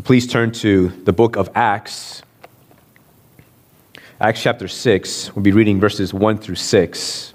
Please turn to the book of Acts. Acts chapter 6. We'll be reading verses 1 through 6.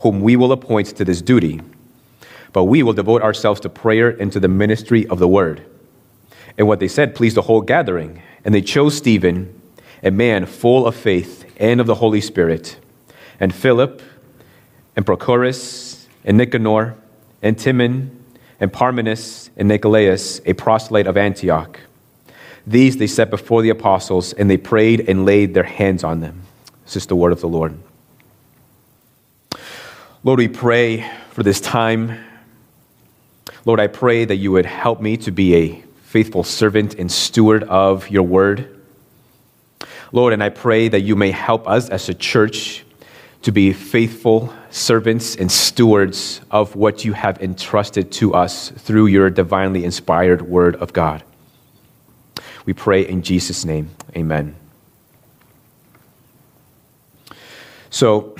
whom we will appoint to this duty. But we will devote ourselves to prayer and to the ministry of the word. And what they said pleased the whole gathering. And they chose Stephen, a man full of faith and of the Holy Spirit, and Philip, and Prochorus, and Nicanor, and Timon, and Parmenas, and Nicolaus, a proselyte of Antioch. These they set before the apostles, and they prayed and laid their hands on them. This is the word of the Lord. Lord, we pray for this time. Lord, I pray that you would help me to be a faithful servant and steward of your word. Lord, and I pray that you may help us as a church to be faithful servants and stewards of what you have entrusted to us through your divinely inspired word of God. We pray in Jesus' name. Amen. So,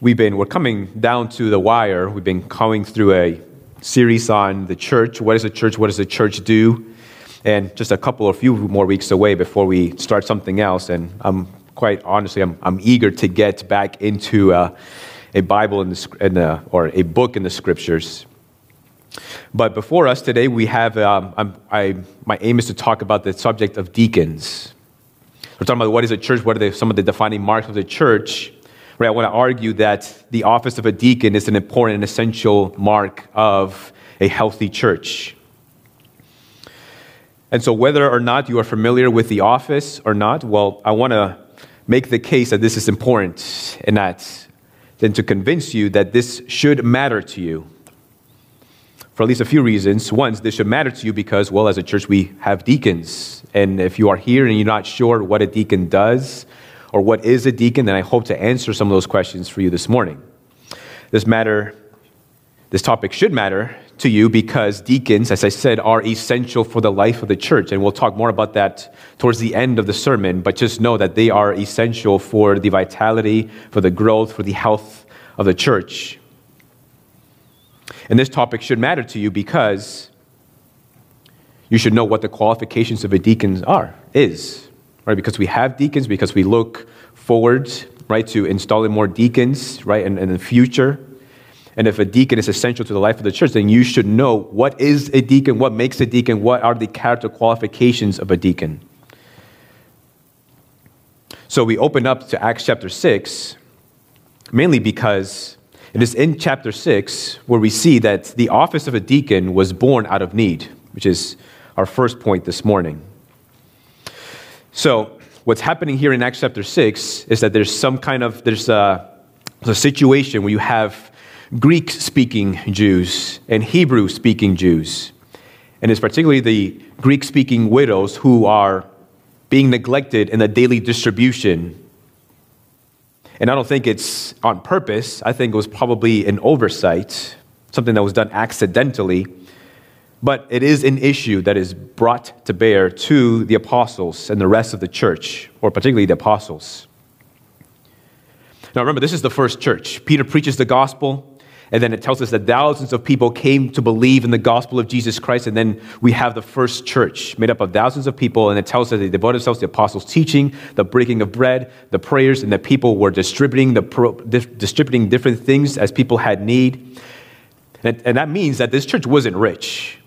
we've been we're coming down to the wire. We've been going through a series on the church. What is the church? What does the church do? And just a couple of few more weeks away before we start something else. And i'm quite honestly i'm, I'm eager to get back into uh, a bible in the, in the, or a book in the scriptures. But before us today we have um, I, my aim is to talk about the subject of deacons. We're talking about what is a church what are the, some of the defining marks of the church Right, I want to argue that the office of a deacon is an important and essential mark of a healthy church. And so, whether or not you are familiar with the office or not, well, I want to make the case that this is important and that then to convince you that this should matter to you for at least a few reasons. One, this should matter to you because, well, as a church, we have deacons. And if you are here and you're not sure what a deacon does, or what is a deacon, then I hope to answer some of those questions for you this morning. This matter, this topic should matter to you because deacons, as I said, are essential for the life of the church. And we'll talk more about that towards the end of the sermon, but just know that they are essential for the vitality, for the growth, for the health of the church. And this topic should matter to you because you should know what the qualifications of a deacon are, is right? Because we have deacons, because we look forward, right, to installing more deacons, right, in, in the future. And if a deacon is essential to the life of the church, then you should know what is a deacon, what makes a deacon, what are the character qualifications of a deacon. So we open up to Acts chapter 6, mainly because it is in chapter 6 where we see that the office of a deacon was born out of need, which is our first point this morning. So, what's happening here in Acts chapter 6 is that there's some kind of there's a, there's a situation where you have Greek speaking Jews and Hebrew speaking Jews. And it's particularly the Greek speaking widows who are being neglected in the daily distribution. And I don't think it's on purpose. I think it was probably an oversight, something that was done accidentally. But it is an issue that is brought to bear to the apostles and the rest of the church, or particularly the apostles. Now remember, this is the first church. Peter preaches the gospel, and then it tells us that thousands of people came to believe in the gospel of Jesus Christ. And then we have the first church made up of thousands of people. And it tells us they devoted themselves to the apostles' teaching, the breaking of bread, the prayers, and that people were distributing, the pro, distributing different things as people had need. And, and that means that this church wasn't rich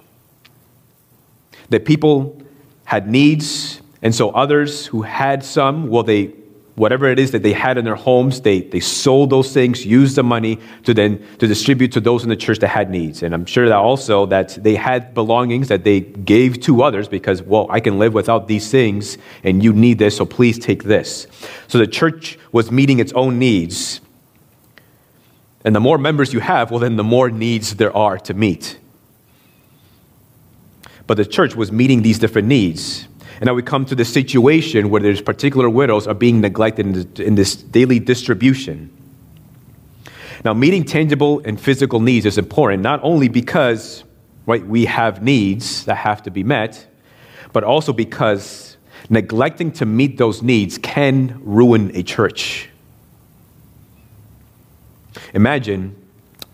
that people had needs, and so others who had some, well, they whatever it is that they had in their homes, they, they sold those things, used the money to then to distribute to those in the church that had needs. And I'm sure that also that they had belongings that they gave to others because, well, I can live without these things and you need this, so please take this. So the church was meeting its own needs. And the more members you have, well, then the more needs there are to meet. But the church was meeting these different needs. And now we come to the situation where there's particular widows are being neglected in this daily distribution. Now, meeting tangible and physical needs is important, not only because right, we have needs that have to be met, but also because neglecting to meet those needs can ruin a church. Imagine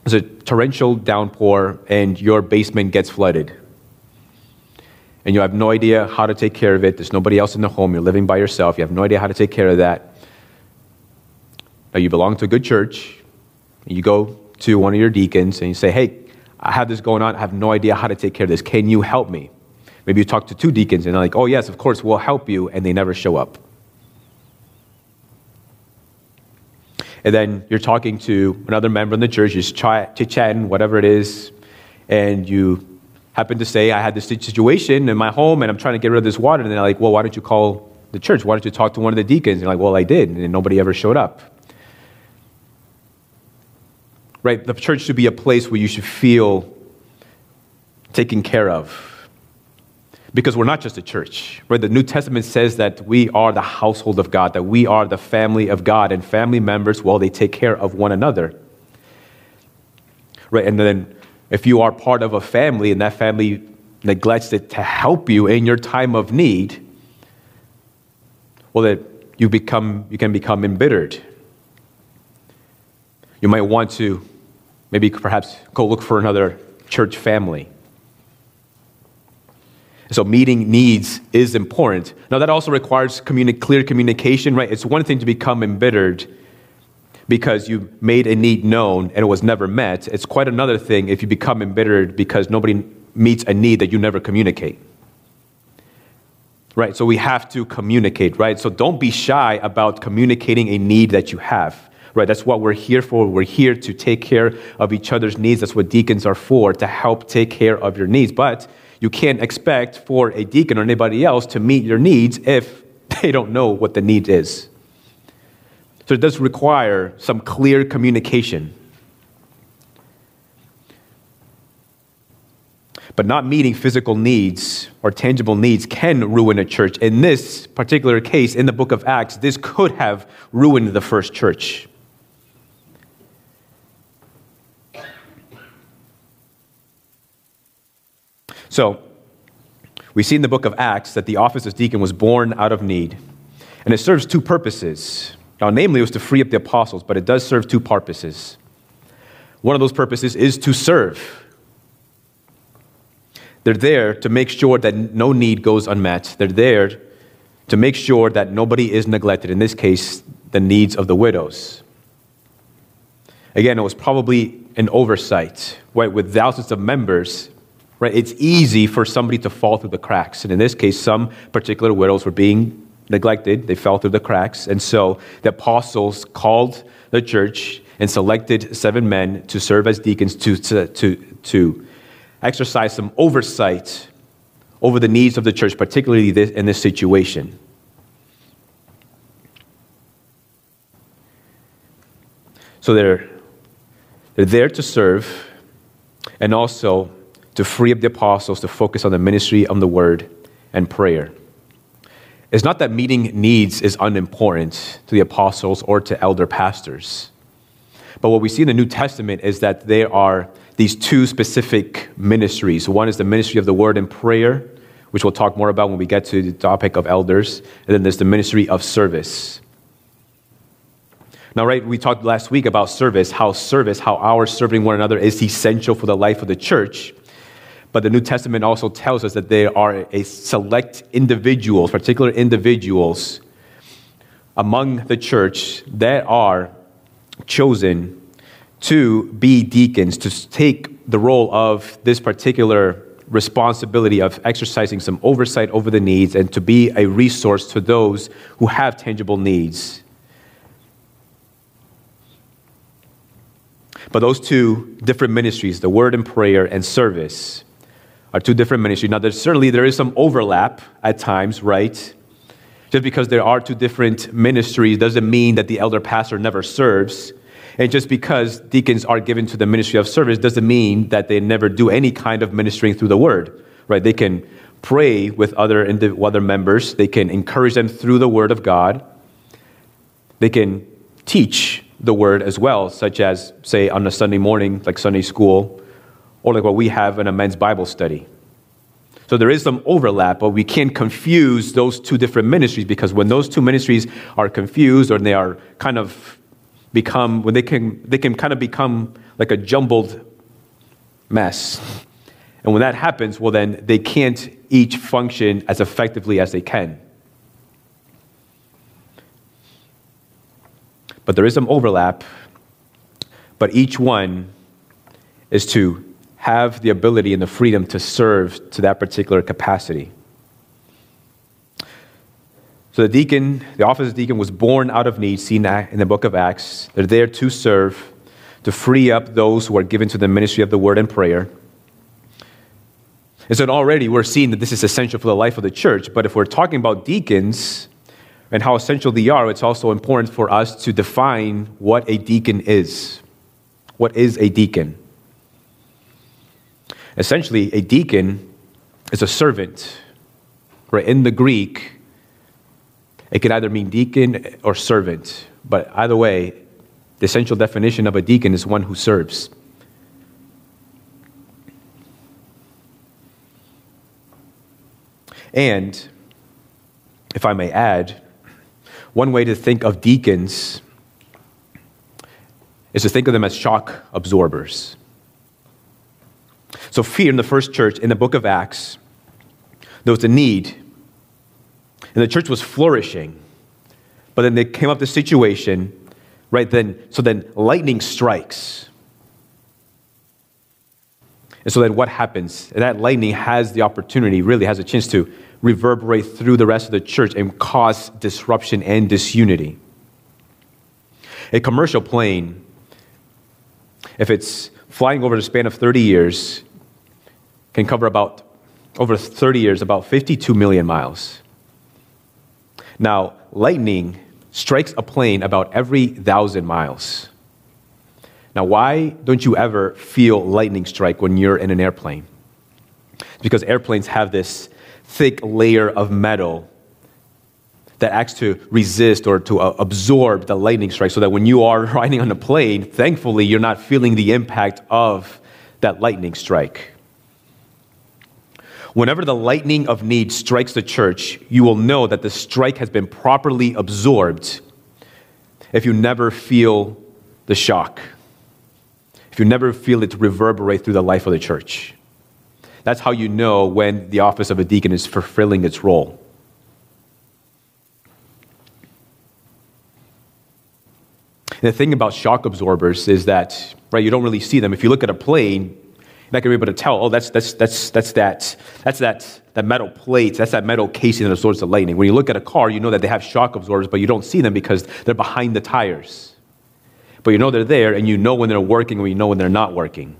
there's a torrential downpour and your basement gets flooded and you have no idea how to take care of it. There's nobody else in the home. You're living by yourself. You have no idea how to take care of that. Now, you belong to a good church. You go to one of your deacons and you say, Hey, I have this going on. I have no idea how to take care of this. Can you help me? Maybe you talk to two deacons and they're like, Oh, yes, of course, we'll help you. And they never show up. And then you're talking to another member in the church, you're chit chatting, whatever it is, and you happened to say I had this situation in my home and I'm trying to get rid of this water. And they're like, well, why don't you call the church? Why don't you talk to one of the deacons? And you're like, well, I did. And nobody ever showed up. Right? The church should be a place where you should feel taken care of. Because we're not just a church, right? The New Testament says that we are the household of God, that we are the family of God, and family members, well, they take care of one another. Right? And then if you are part of a family and that family neglects it to help you in your time of need, well, that you become you can become embittered. You might want to maybe perhaps go look for another church family. So meeting needs is important. Now that also requires communi- clear communication, right? It's one thing to become embittered because you made a need known and it was never met. It's quite another thing if you become embittered because nobody meets a need that you never communicate. Right? So we have to communicate, right? So don't be shy about communicating a need that you have. Right? That's what we're here for. We're here to take care of each other's needs. That's what deacons are for, to help take care of your needs. But you can't expect for a deacon or anybody else to meet your needs if they don't know what the need is. So it does require some clear communication. But not meeting physical needs or tangible needs can ruin a church. In this particular case, in the book of Acts, this could have ruined the first church. So, we see in the book of Acts that the office of deacon was born out of need, and it serves two purposes. Now, namely, it was to free up the apostles, but it does serve two purposes. One of those purposes is to serve. They're there to make sure that no need goes unmet. They're there to make sure that nobody is neglected, in this case, the needs of the widows. Again, it was probably an oversight, right? With thousands of members, right? It's easy for somebody to fall through the cracks. And in this case, some particular widows were being neglected, they fell through the cracks. And so the apostles called the church and selected seven men to serve as deacons to, to, to, to exercise some oversight over the needs of the church, particularly this, in this situation. So they're, they're there to serve and also to free up the apostles to focus on the ministry of the word and prayer. It's not that meeting needs is unimportant to the apostles or to elder pastors. But what we see in the New Testament is that there are these two specific ministries. One is the ministry of the word and prayer, which we'll talk more about when we get to the topic of elders. And then there's the ministry of service. Now, right, we talked last week about service, how service, how our serving one another is essential for the life of the church. But the New Testament also tells us that there are a select individuals, particular individuals among the church that are chosen to be deacons, to take the role of this particular responsibility of exercising some oversight over the needs and to be a resource to those who have tangible needs. But those two different ministries, the word and prayer and service, are two different ministries. Now, there's, certainly there is some overlap at times, right? Just because there are two different ministries doesn't mean that the elder pastor never serves. And just because deacons are given to the ministry of service doesn't mean that they never do any kind of ministering through the word, right? They can pray with other, other members, they can encourage them through the word of God, they can teach the word as well, such as, say, on a Sunday morning, like Sunday school, or like what we have in a men's Bible study. So there is some overlap, but we can't confuse those two different ministries because when those two ministries are confused or they are kind of become, when they can, they can kind of become like a jumbled mess. And when that happens, well, then they can't each function as effectively as they can. But there is some overlap, but each one is to have the ability and the freedom to serve to that particular capacity. So the deacon, the office of deacon was born out of need, seen in the book of Acts. They're there to serve, to free up those who are given to the ministry of the word and prayer. And so already we're seeing that this is essential for the life of the church. But if we're talking about deacons and how essential they are, it's also important for us to define what a deacon is. What is a deacon? Essentially, a deacon is a servant. Right? In the Greek, it could either mean deacon or servant, but either way, the essential definition of a deacon is one who serves. And, if I may add, one way to think of deacons is to think of them as shock absorbers. So, fear in the first church in the book of Acts, there was a need and the church was flourishing. But then they came up the situation, right then, so then lightning strikes. And so then what happens? That lightning has the opportunity, really has a chance to reverberate through the rest of the church and cause disruption and disunity. A commercial plane, if it's flying over the span of 30 years, can cover about, over 30 years, about 52 million miles. Now, lightning strikes a plane about every thousand miles. Now, why don't you ever feel lightning strike when you're in an airplane? Because airplanes have this thick layer of metal that acts to resist or to uh, absorb the lightning strike so that when you are riding on a plane, thankfully, you're not feeling the impact of that lightning strike. Whenever the lightning of need strikes the church, you will know that the strike has been properly absorbed if you never feel the shock, if you never feel it reverberate through the life of the church. That's how you know when the office of a deacon is fulfilling its role. The thing about shock absorbers is that, right, you don't really see them. If you look at a plane, going to be able to tell, oh, that's, that's, that's, that's, that, that's that, that metal plate, that's that metal casing that absorbs the lightning. When you look at a car, you know that they have shock absorbers, but you don't see them because they're behind the tires. But you know they're there, and you know when they're working and you know when they're not working.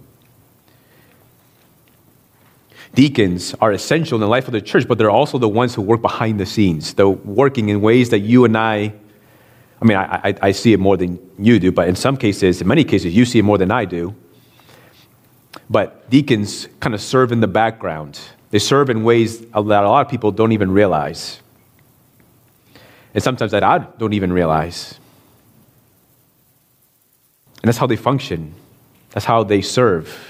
Deacons are essential in the life of the church, but they're also the ones who work behind the scenes. They're working in ways that you and I, I mean, I, I, I see it more than you do, but in some cases, in many cases, you see it more than I do but deacons kind of serve in the background. They serve in ways that a lot of people don't even realize. And sometimes that I don't even realize. And that's how they function, that's how they serve.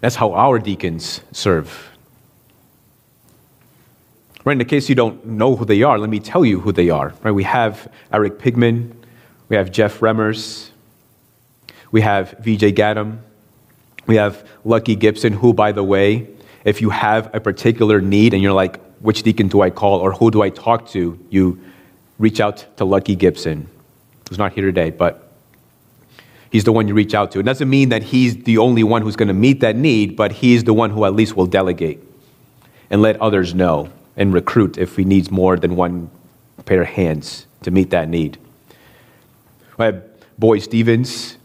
That's how our deacons serve. Right, in the case you don't know who they are, let me tell you who they are. Right, we have Eric Pigman, we have Jeff Remmers. We have VJ Gaddam. We have Lucky Gibson, who, by the way, if you have a particular need and you're like, which deacon do I call or who do I talk to, you reach out to Lucky Gibson, who's not here today, but he's the one you reach out to. It doesn't mean that he's the only one who's going to meet that need, but he's the one who at least will delegate and let others know and recruit if he needs more than one pair of hands to meet that need. Right? Boy Stevens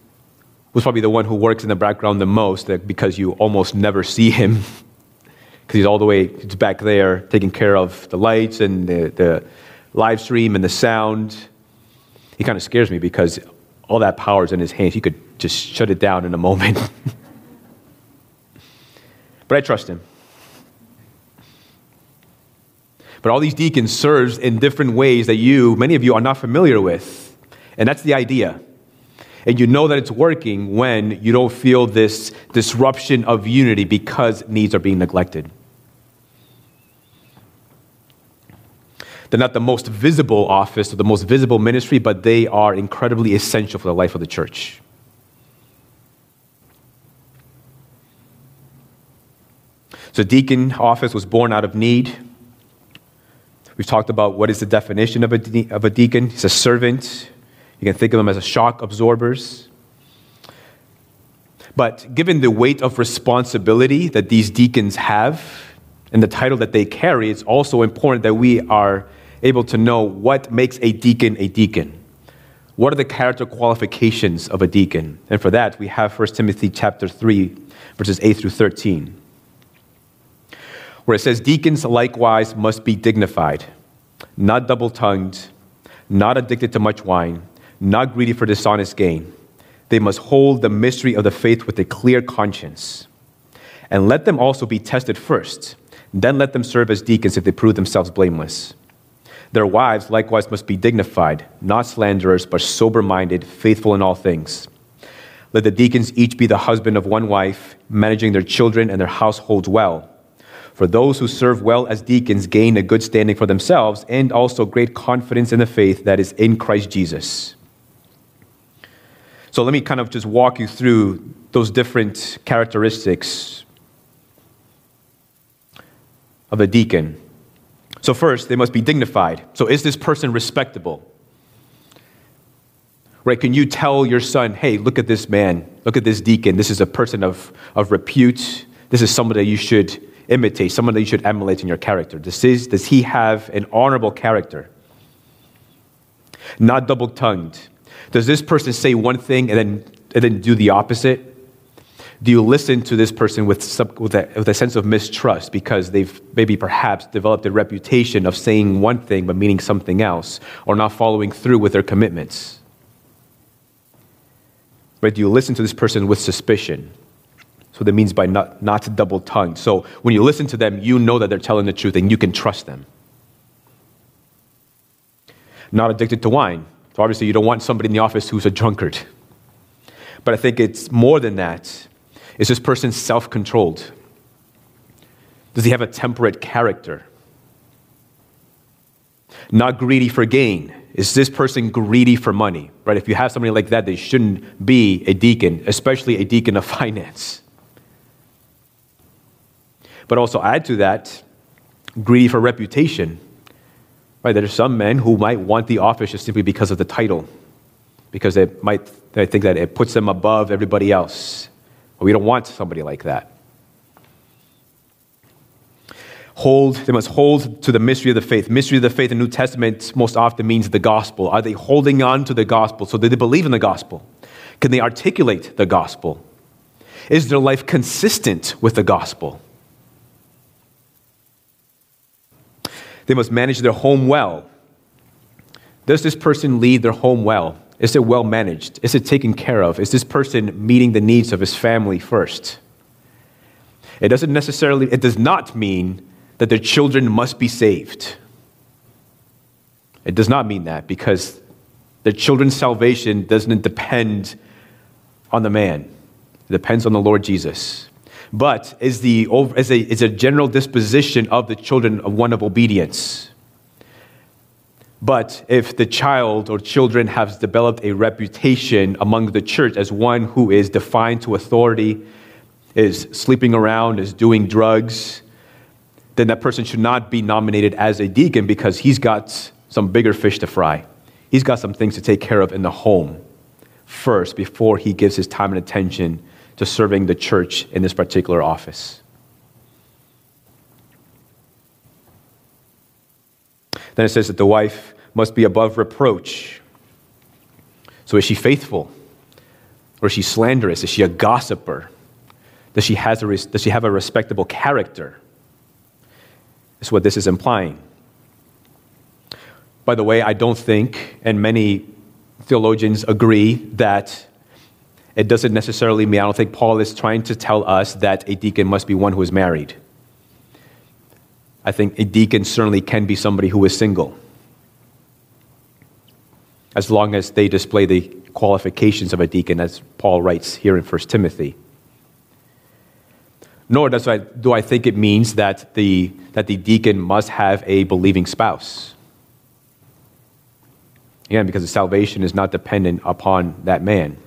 was probably the one who works in the background the most because you almost never see him because he's all the way back there taking care of the lights and the, the live stream and the sound. He kind of scares me because all that power is in his hands. He could just shut it down in a moment. but I trust him. But all these deacons serve in different ways that you, many of you, are not familiar with. And that's the idea. And you know that it's working when you don't feel this disruption of unity because needs are being neglected. They're not the most visible office or the most visible ministry, but they are incredibly essential for the life of the church. So, deacon office was born out of need. We've talked about what is the definition of a, de- of a deacon. He's a servant. You can think of them as shock absorbers. But given the weight of responsibility that these deacons have and the title that they carry, it's also important that we are able to know what makes a deacon a deacon. What are the character qualifications of a deacon? And for that, we have 1 Timothy chapter 3, verses 8 through 13 where it says, Deacons likewise must be dignified, not double tongued, not addicted to much wine, not greedy for dishonest gain. They must hold the mystery of the faith with a clear conscience. And let them also be tested first. Then let them serve as deacons if they prove themselves blameless. Their wives likewise must be dignified, not slanderers, but sober minded, faithful in all things. Let the deacons each be the husband of one wife, managing their children and their households well. For those who serve well as deacons gain a good standing for themselves and also great confidence in the faith that is in Christ Jesus. So let me kind of just walk you through those different characteristics of a deacon. So, first, they must be dignified. So, is this person respectable? Right? Can you tell your son, hey, look at this man, look at this deacon. This is a person of, of repute. This is somebody you should imitate, someone that you should emulate in your character. This is, does he have an honorable character? Not double tongued. Does this person say one thing and then, and then do the opposite? Do you listen to this person with, some, with, a, with a sense of mistrust because they've maybe perhaps developed a reputation of saying one thing but meaning something else or not following through with their commitments? Right? Do you listen to this person with suspicion? what that means by not, not double tongued. So when you listen to them, you know that they're telling the truth and you can trust them. Not addicted to wine. So obviously, you don't want somebody in the office who's a drunkard. But I think it's more than that. Is this person self controlled? Does he have a temperate character? Not greedy for gain. Is this person greedy for money? Right? If you have somebody like that, they shouldn't be a deacon, especially a deacon of finance. But also add to that, greedy for reputation. Right? There are some men who might want the office just simply because of the title, because they might they think that it puts them above everybody else. We don't want somebody like that. Hold, they must hold to the mystery of the faith. Mystery of the faith in the New Testament most often means the gospel. Are they holding on to the gospel? So do they believe in the gospel? Can they articulate the gospel? Is their life consistent with the gospel? They must manage their home well. Does this person lead their home well? Is it well managed? Is it taken care of? Is this person meeting the needs of his family first? It doesn't necessarily, it does not mean that their children must be saved. It does not mean that because their children's salvation doesn't depend on the man, it depends on the Lord Jesus but is, the, is, a, is a general disposition of the children of one of obedience. But if the child or children have developed a reputation among the church as one who is defiant to authority, is sleeping around, is doing drugs, then that person should not be nominated as a deacon because he's got some bigger fish to fry. He's got some things to take care of in the home first before he gives his time and attention to serving the church in this particular office. Then it says that the wife must be above reproach. So is she faithful? Or is she slanderous? Is she a gossiper? Does she, has a, does she have a respectable character? That's what this is implying. By the way, I don't think, and many theologians agree, that it doesn't necessarily mean, I don't think Paul is trying to tell us that a deacon must be one who is married. I think a deacon certainly can be somebody who is single, as long as they display the qualifications of a deacon, as Paul writes here in 1 Timothy. Nor does I, do I think it means that the, that the deacon must have a believing spouse. Again, because the salvation is not dependent upon that man.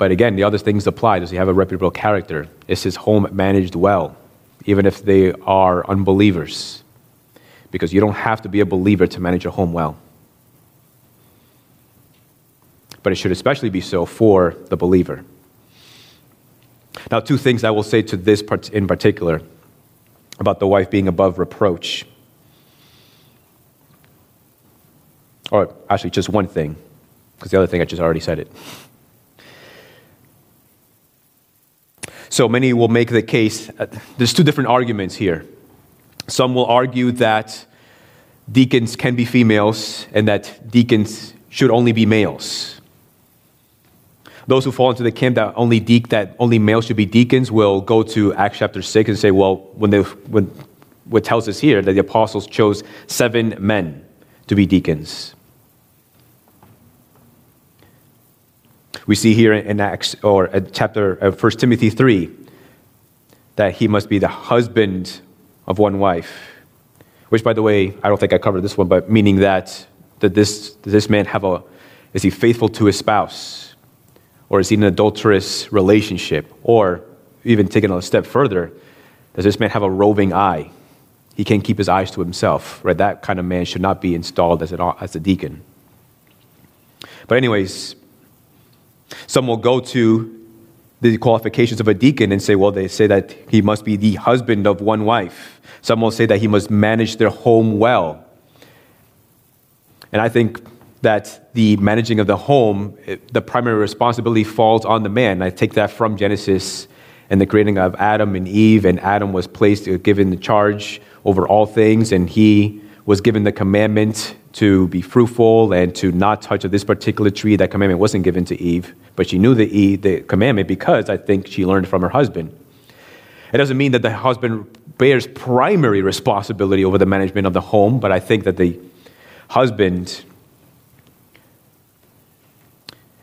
But again, the other things apply. Does he have a reputable character? Is his home managed well, even if they are unbelievers? Because you don't have to be a believer to manage your home well. But it should especially be so for the believer. Now, two things I will say to this part in particular about the wife being above reproach. Or actually, just one thing, because the other thing I just already said it. So many will make the case, uh, there's two different arguments here. Some will argue that deacons can be females and that deacons should only be males. Those who fall into the camp that only de- that only males should be deacons will go to Acts chapter 6 and say, well, when, they, when what tells us here that the apostles chose seven men to be deacons. We see here in Acts or chapter of 1 Timothy 3 that he must be the husband of one wife. Which, by the way, I don't think I covered this one, but meaning that, that this, does this man have a, is he faithful to his spouse? Or is he in an adulterous relationship? Or, even taking a step further, does this man have a roving eye? He can't keep his eyes to himself, right? That kind of man should not be installed as, an, as a deacon. But, anyways, some will go to the qualifications of a deacon and say, well, they say that he must be the husband of one wife. Some will say that he must manage their home well. And I think that the managing of the home, the primary responsibility falls on the man. I take that from Genesis and the creating of Adam and Eve, and Adam was placed, uh, given the charge over all things, and he was given the commandment to be fruitful and to not touch of this particular tree. That commandment wasn't given to Eve, but she knew the, the commandment because I think she learned from her husband. It doesn't mean that the husband bears primary responsibility over the management of the home, but I think that the husband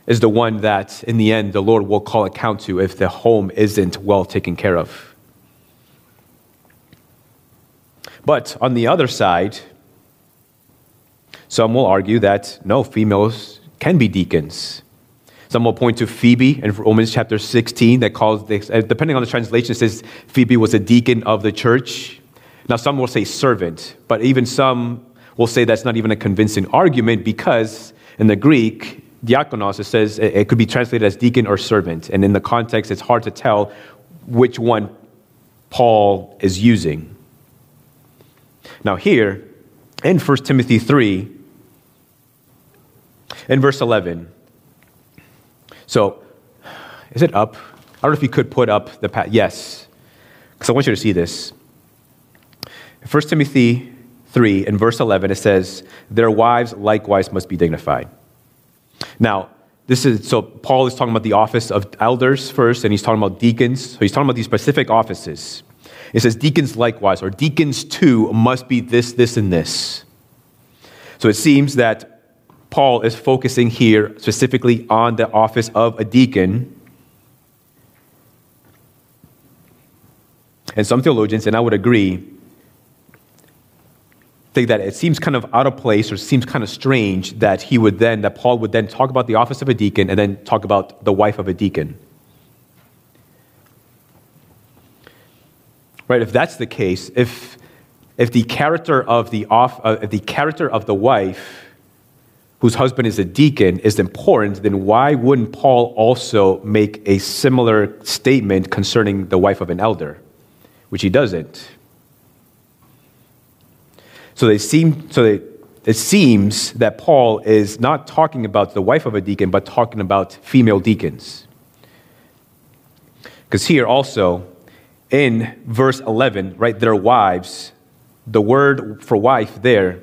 is the one that, in the end, the Lord will call account to if the home isn't well taken care of. But on the other side, some will argue that no, females can be deacons. Some will point to Phoebe in Romans chapter 16 that calls, this, uh, depending on the translation, it says Phoebe was a deacon of the church. Now, some will say servant, but even some will say that's not even a convincing argument because in the Greek, diakonos, it says it could be translated as deacon or servant. And in the context, it's hard to tell which one Paul is using. Now, here in 1 Timothy 3, in verse 11. So, is it up? I don't know if you could put up the pat. Yes, because I want you to see this. 1 Timothy 3, in verse 11, it says, Their wives likewise must be dignified. Now, this is so Paul is talking about the office of elders first, and he's talking about deacons. So he's talking about these specific offices. It says deacons likewise, or deacons too must be this, this, and this. So it seems that Paul is focusing here specifically on the office of a deacon. And some theologians, and I would agree, think that it seems kind of out of place or seems kind of strange that he would then, that Paul would then talk about the office of a deacon and then talk about the wife of a deacon. Right? If that's the case, if, if the character of the, off, uh, the character of the wife whose husband is a deacon is important, then why wouldn't Paul also make a similar statement concerning the wife of an elder? Which he doesn't. So they seem so they, it seems that Paul is not talking about the wife of a deacon, but talking about female deacons. Because here also, in verse 11, right, their wives, the word for wife there,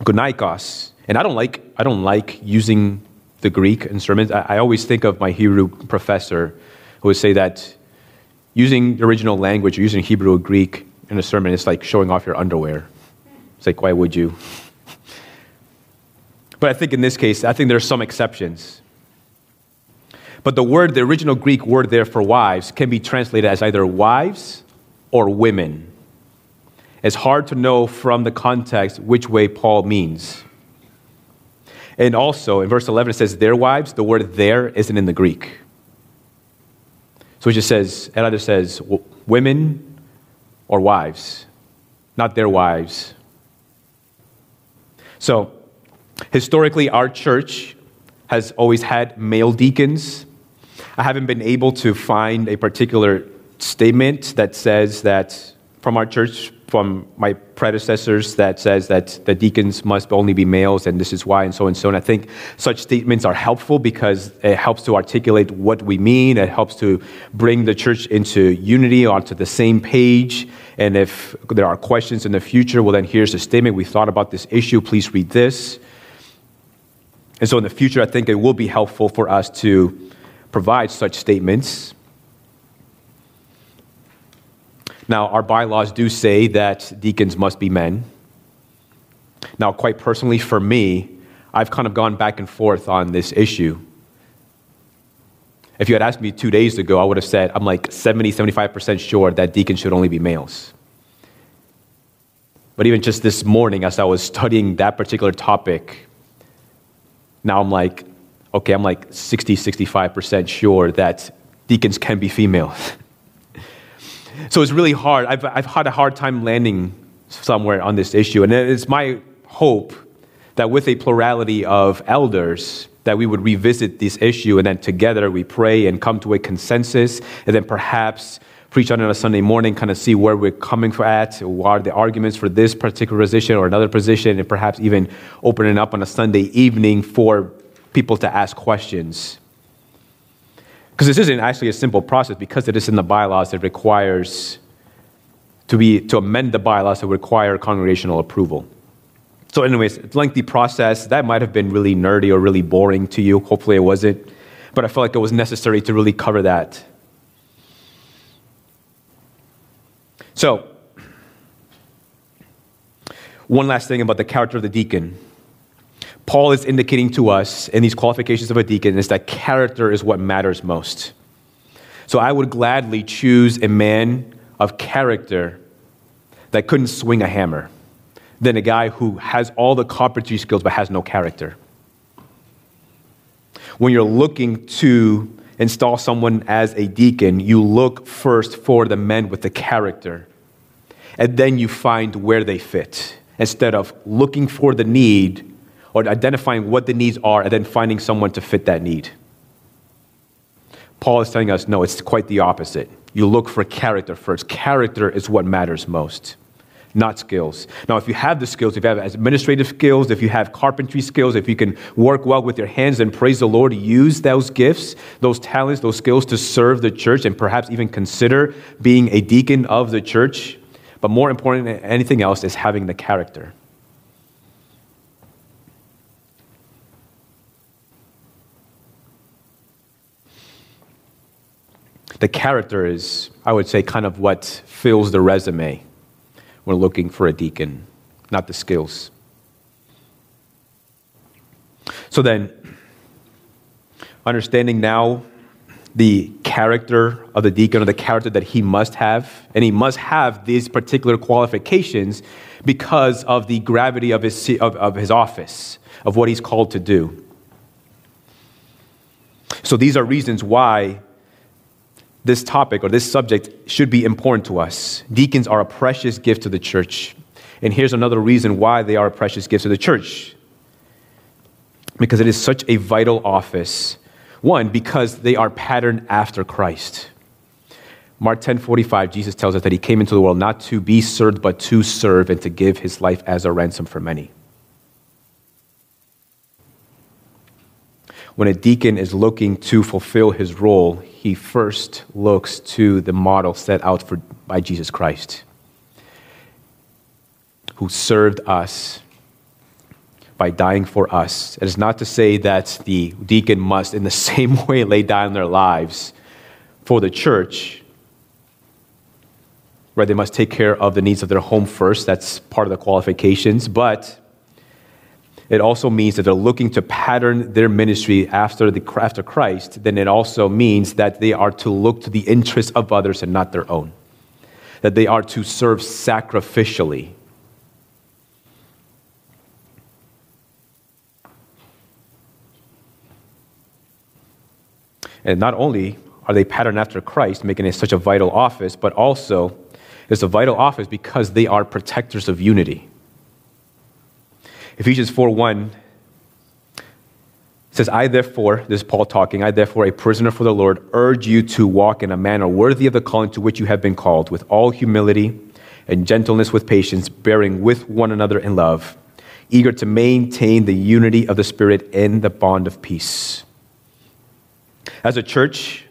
gunaikos, and I don't like, I don't like using the Greek in sermons. I, I always think of my Hebrew professor who would say that using the original language, using Hebrew or Greek in a sermon is like showing off your underwear. It's like, why would you? But I think in this case, I think there are some exceptions. But the word, the original Greek word there for wives, can be translated as either wives or women. It's hard to know from the context which way Paul means. And also, in verse 11, it says their wives. The word there isn't in the Greek. So it just says, it either says women or wives, not their wives. So, historically, our church has always had male deacons. I haven't been able to find a particular statement that says that from our church from my predecessors that says that the deacons must only be males and this is why and so and so. And I think such statements are helpful because it helps to articulate what we mean. It helps to bring the church into unity, onto the same page. And if there are questions in the future, well, then here's a statement. We thought about this issue. Please read this. And so in the future, I think it will be helpful for us to provide such statements now, our bylaws do say that deacons must be men. Now, quite personally, for me, I've kind of gone back and forth on this issue. If you had asked me two days ago, I would have said, I'm like 70, 75% sure that deacons should only be males. But even just this morning, as I was studying that particular topic, now I'm like, okay, I'm like 60, 65% sure that deacons can be female. So it's really hard. I've, I've had a hard time landing somewhere on this issue. And it's my hope that with a plurality of elders, that we would revisit this issue and then together we pray and come to a consensus and then perhaps preach on it on a Sunday morning, kind of see where we're coming at, what are the arguments for this particular position or another position, and perhaps even opening up on a Sunday evening for people to ask questions. Because this isn't actually a simple process because it is in the bylaws that requires to be to amend the bylaws that require congregational approval. So, anyways, it's a lengthy process. That might have been really nerdy or really boring to you. Hopefully, it wasn't. But I felt like it was necessary to really cover that. So, one last thing about the character of the deacon. Paul is indicating to us in these qualifications of a deacon is that character is what matters most. So I would gladly choose a man of character that couldn't swing a hammer than a guy who has all the carpentry skills but has no character. When you're looking to install someone as a deacon, you look first for the men with the character, and then you find where they fit instead of looking for the need or identifying what the needs are and then finding someone to fit that need. Paul is telling us no, it's quite the opposite. You look for character first. Character is what matters most, not skills. Now, if you have the skills, if you have administrative skills, if you have carpentry skills, if you can work well with your hands, then praise the Lord, use those gifts, those talents, those skills to serve the church and perhaps even consider being a deacon of the church. But more important than anything else is having the character. The character is, I would say, kind of what fills the resume when looking for a deacon, not the skills. So then, understanding now the character of the deacon or the character that he must have, and he must have these particular qualifications because of the gravity of his, of, of his office, of what he's called to do. So these are reasons why this topic or this subject should be important to us. Deacons are a precious gift to the church. And here's another reason why they are a precious gift to the church because it is such a vital office. One, because they are patterned after Christ. Mark 10:45 Jesus tells us that he came into the world not to be served but to serve and to give his life as a ransom for many. When a deacon is looking to fulfill his role, he first looks to the model set out for, by Jesus Christ, who served us by dying for us. It is not to say that the deacon must, in the same way, lay down their lives for the church. Right, they must take care of the needs of their home first. That's part of the qualifications. But it also means that they're looking to pattern their ministry after, the, after Christ, then it also means that they are to look to the interests of others and not their own. That they are to serve sacrificially. And not only are they patterned after Christ, making it such a vital office, but also it's a vital office because they are protectors of unity. Ephesians 4 1 says, I therefore, this is Paul talking, I therefore, a prisoner for the Lord, urge you to walk in a manner worthy of the calling to which you have been called, with all humility and gentleness with patience, bearing with one another in love, eager to maintain the unity of the Spirit in the bond of peace. As a church,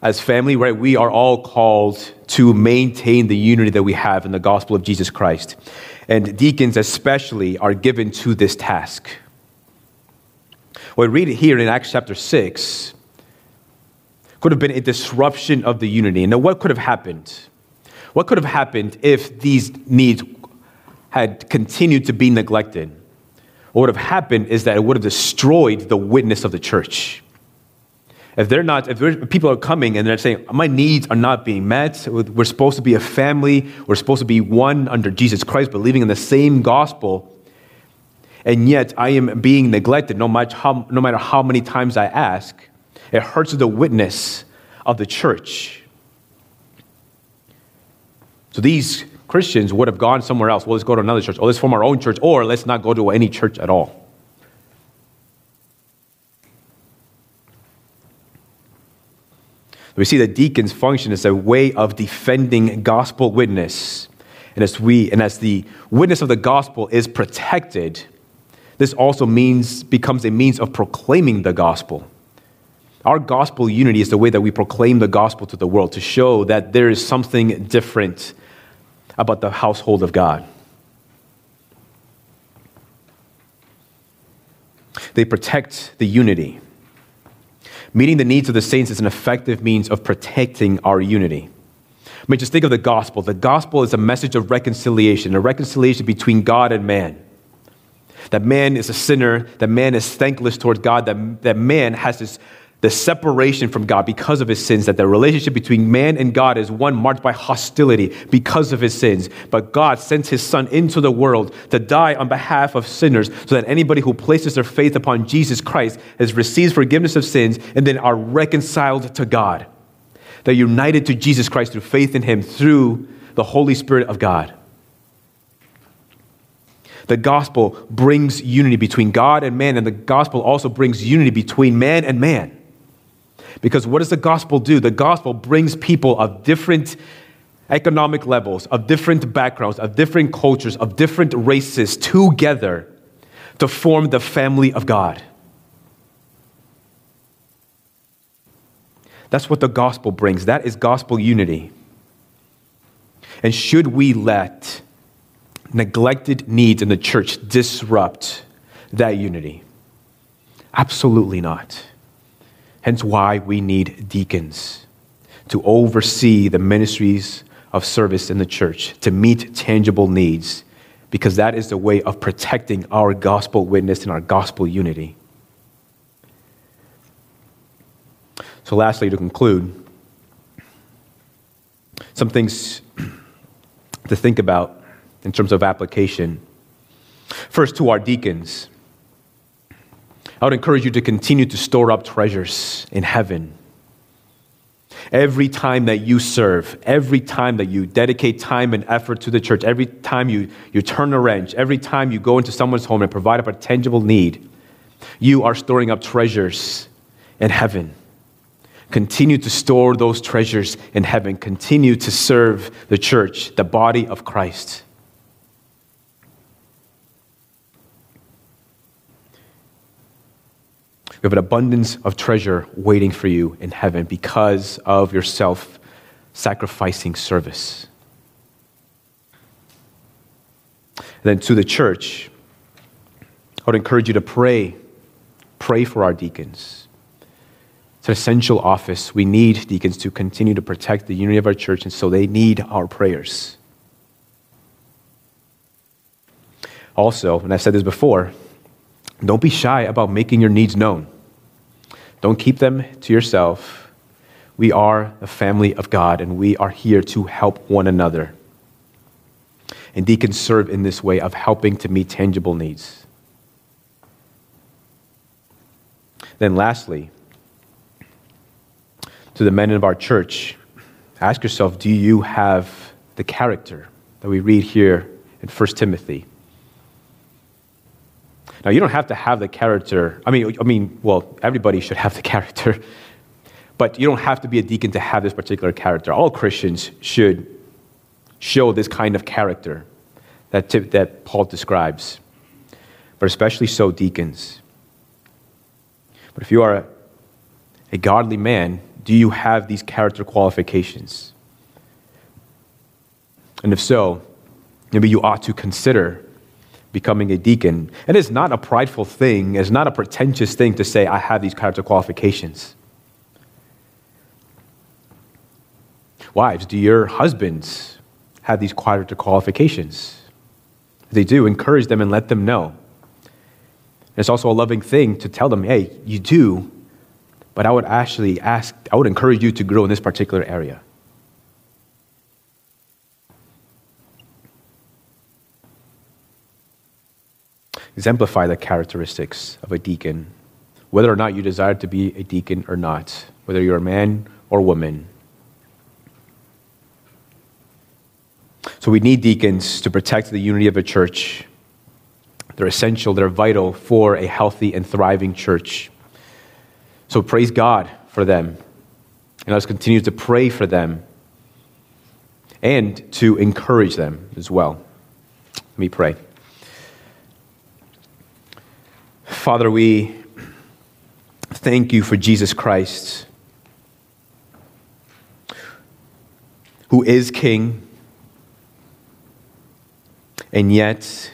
as family, right, we are all called to maintain the unity that we have in the gospel of Jesus Christ and deacons especially are given to this task. We read it here in Acts chapter 6 could have been a disruption of the unity. Now, what could have happened? What could have happened if these needs had continued to be neglected? What would have happened is that it would have destroyed the witness of the church. If they're not, if people are coming and they're saying, my needs are not being met, we're supposed to be a family, we're supposed to be one under Jesus Christ, believing in the same gospel, and yet I am being neglected no matter how, no matter how many times I ask, it hurts the witness of the church. So these Christians would have gone somewhere else. Well, let's go to another church, or let's form our own church, or let's not go to any church at all. We see that deacons function as a way of defending gospel witness. And as we and as the witness of the gospel is protected, this also means becomes a means of proclaiming the gospel. Our gospel unity is the way that we proclaim the gospel to the world to show that there is something different about the household of God. They protect the unity. Meeting the needs of the saints is an effective means of protecting our unity. I mean, just think of the gospel. The gospel is a message of reconciliation, a reconciliation between God and man. That man is a sinner, that man is thankless towards God, that, that man has this the separation from God because of his sins, that the relationship between man and God is one marked by hostility because of his sins. But God sent his Son into the world to die on behalf of sinners so that anybody who places their faith upon Jesus Christ has received forgiveness of sins and then are reconciled to God. They're united to Jesus Christ through faith in him through the Holy Spirit of God. The gospel brings unity between God and man, and the gospel also brings unity between man and man. Because what does the gospel do? The gospel brings people of different economic levels, of different backgrounds, of different cultures, of different races together to form the family of God. That's what the gospel brings. That is gospel unity. And should we let neglected needs in the church disrupt that unity? Absolutely not. Hence, why we need deacons to oversee the ministries of service in the church, to meet tangible needs, because that is the way of protecting our gospel witness and our gospel unity. So, lastly, to conclude, some things to think about in terms of application. First, to our deacons. I would encourage you to continue to store up treasures in heaven. Every time that you serve, every time that you dedicate time and effort to the church, every time you, you turn a wrench, every time you go into someone's home and provide up a tangible need, you are storing up treasures in heaven. Continue to store those treasures in heaven. Continue to serve the church, the body of Christ. You have an abundance of treasure waiting for you in heaven because of your self sacrificing service. And then to the church, I would encourage you to pray. Pray for our deacons. It's an essential office. We need deacons to continue to protect the unity of our church, and so they need our prayers. Also, and I've said this before, don't be shy about making your needs known. Don't keep them to yourself. We are the family of God, and we are here to help one another. And deacons serve in this way of helping to meet tangible needs. Then, lastly, to the men of our church, ask yourself do you have the character that we read here in 1 Timothy? Now, you don't have to have the character. I mean, I mean, well, everybody should have the character, but you don't have to be a deacon to have this particular character. All Christians should show this kind of character that, that Paul describes, but especially so deacons. But if you are a, a godly man, do you have these character qualifications? And if so, maybe you ought to consider becoming a deacon. And it's not a prideful thing, it's not a pretentious thing to say, I have these character qualifications. Wives, do your husbands have these character qualifications? If they do, encourage them and let them know. And it's also a loving thing to tell them, hey, you do, but I would actually ask, I would encourage you to grow in this particular area. Exemplify the characteristics of a deacon, whether or not you desire to be a deacon or not, whether you're a man or woman. So we need deacons to protect the unity of a church. They're essential, they're vital for a healthy and thriving church. So praise God for them. And let's continue to pray for them and to encourage them as well. Let me pray. Father, we thank you for Jesus Christ, who is King, and yet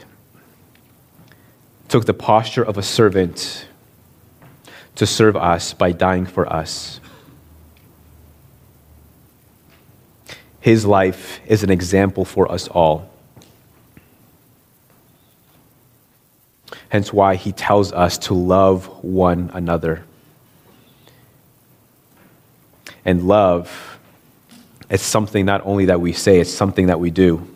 took the posture of a servant to serve us by dying for us. His life is an example for us all. Hence, why he tells us to love one another. And love is something not only that we say, it's something that we do.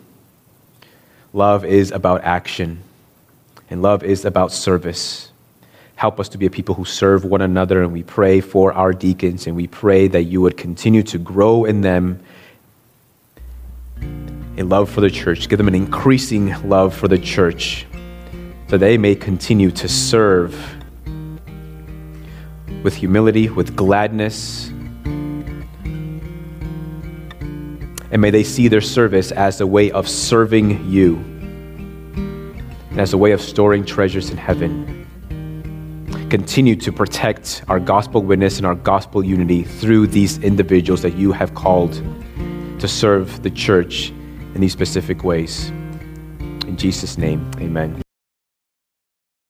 Love is about action, and love is about service. Help us to be a people who serve one another, and we pray for our deacons, and we pray that you would continue to grow in them a love for the church. Give them an increasing love for the church that they may continue to serve with humility, with gladness. And may they see their service as a way of serving you and as a way of storing treasures in heaven. Continue to protect our gospel witness and our gospel unity through these individuals that you have called to serve the church in these specific ways. In Jesus' name, amen.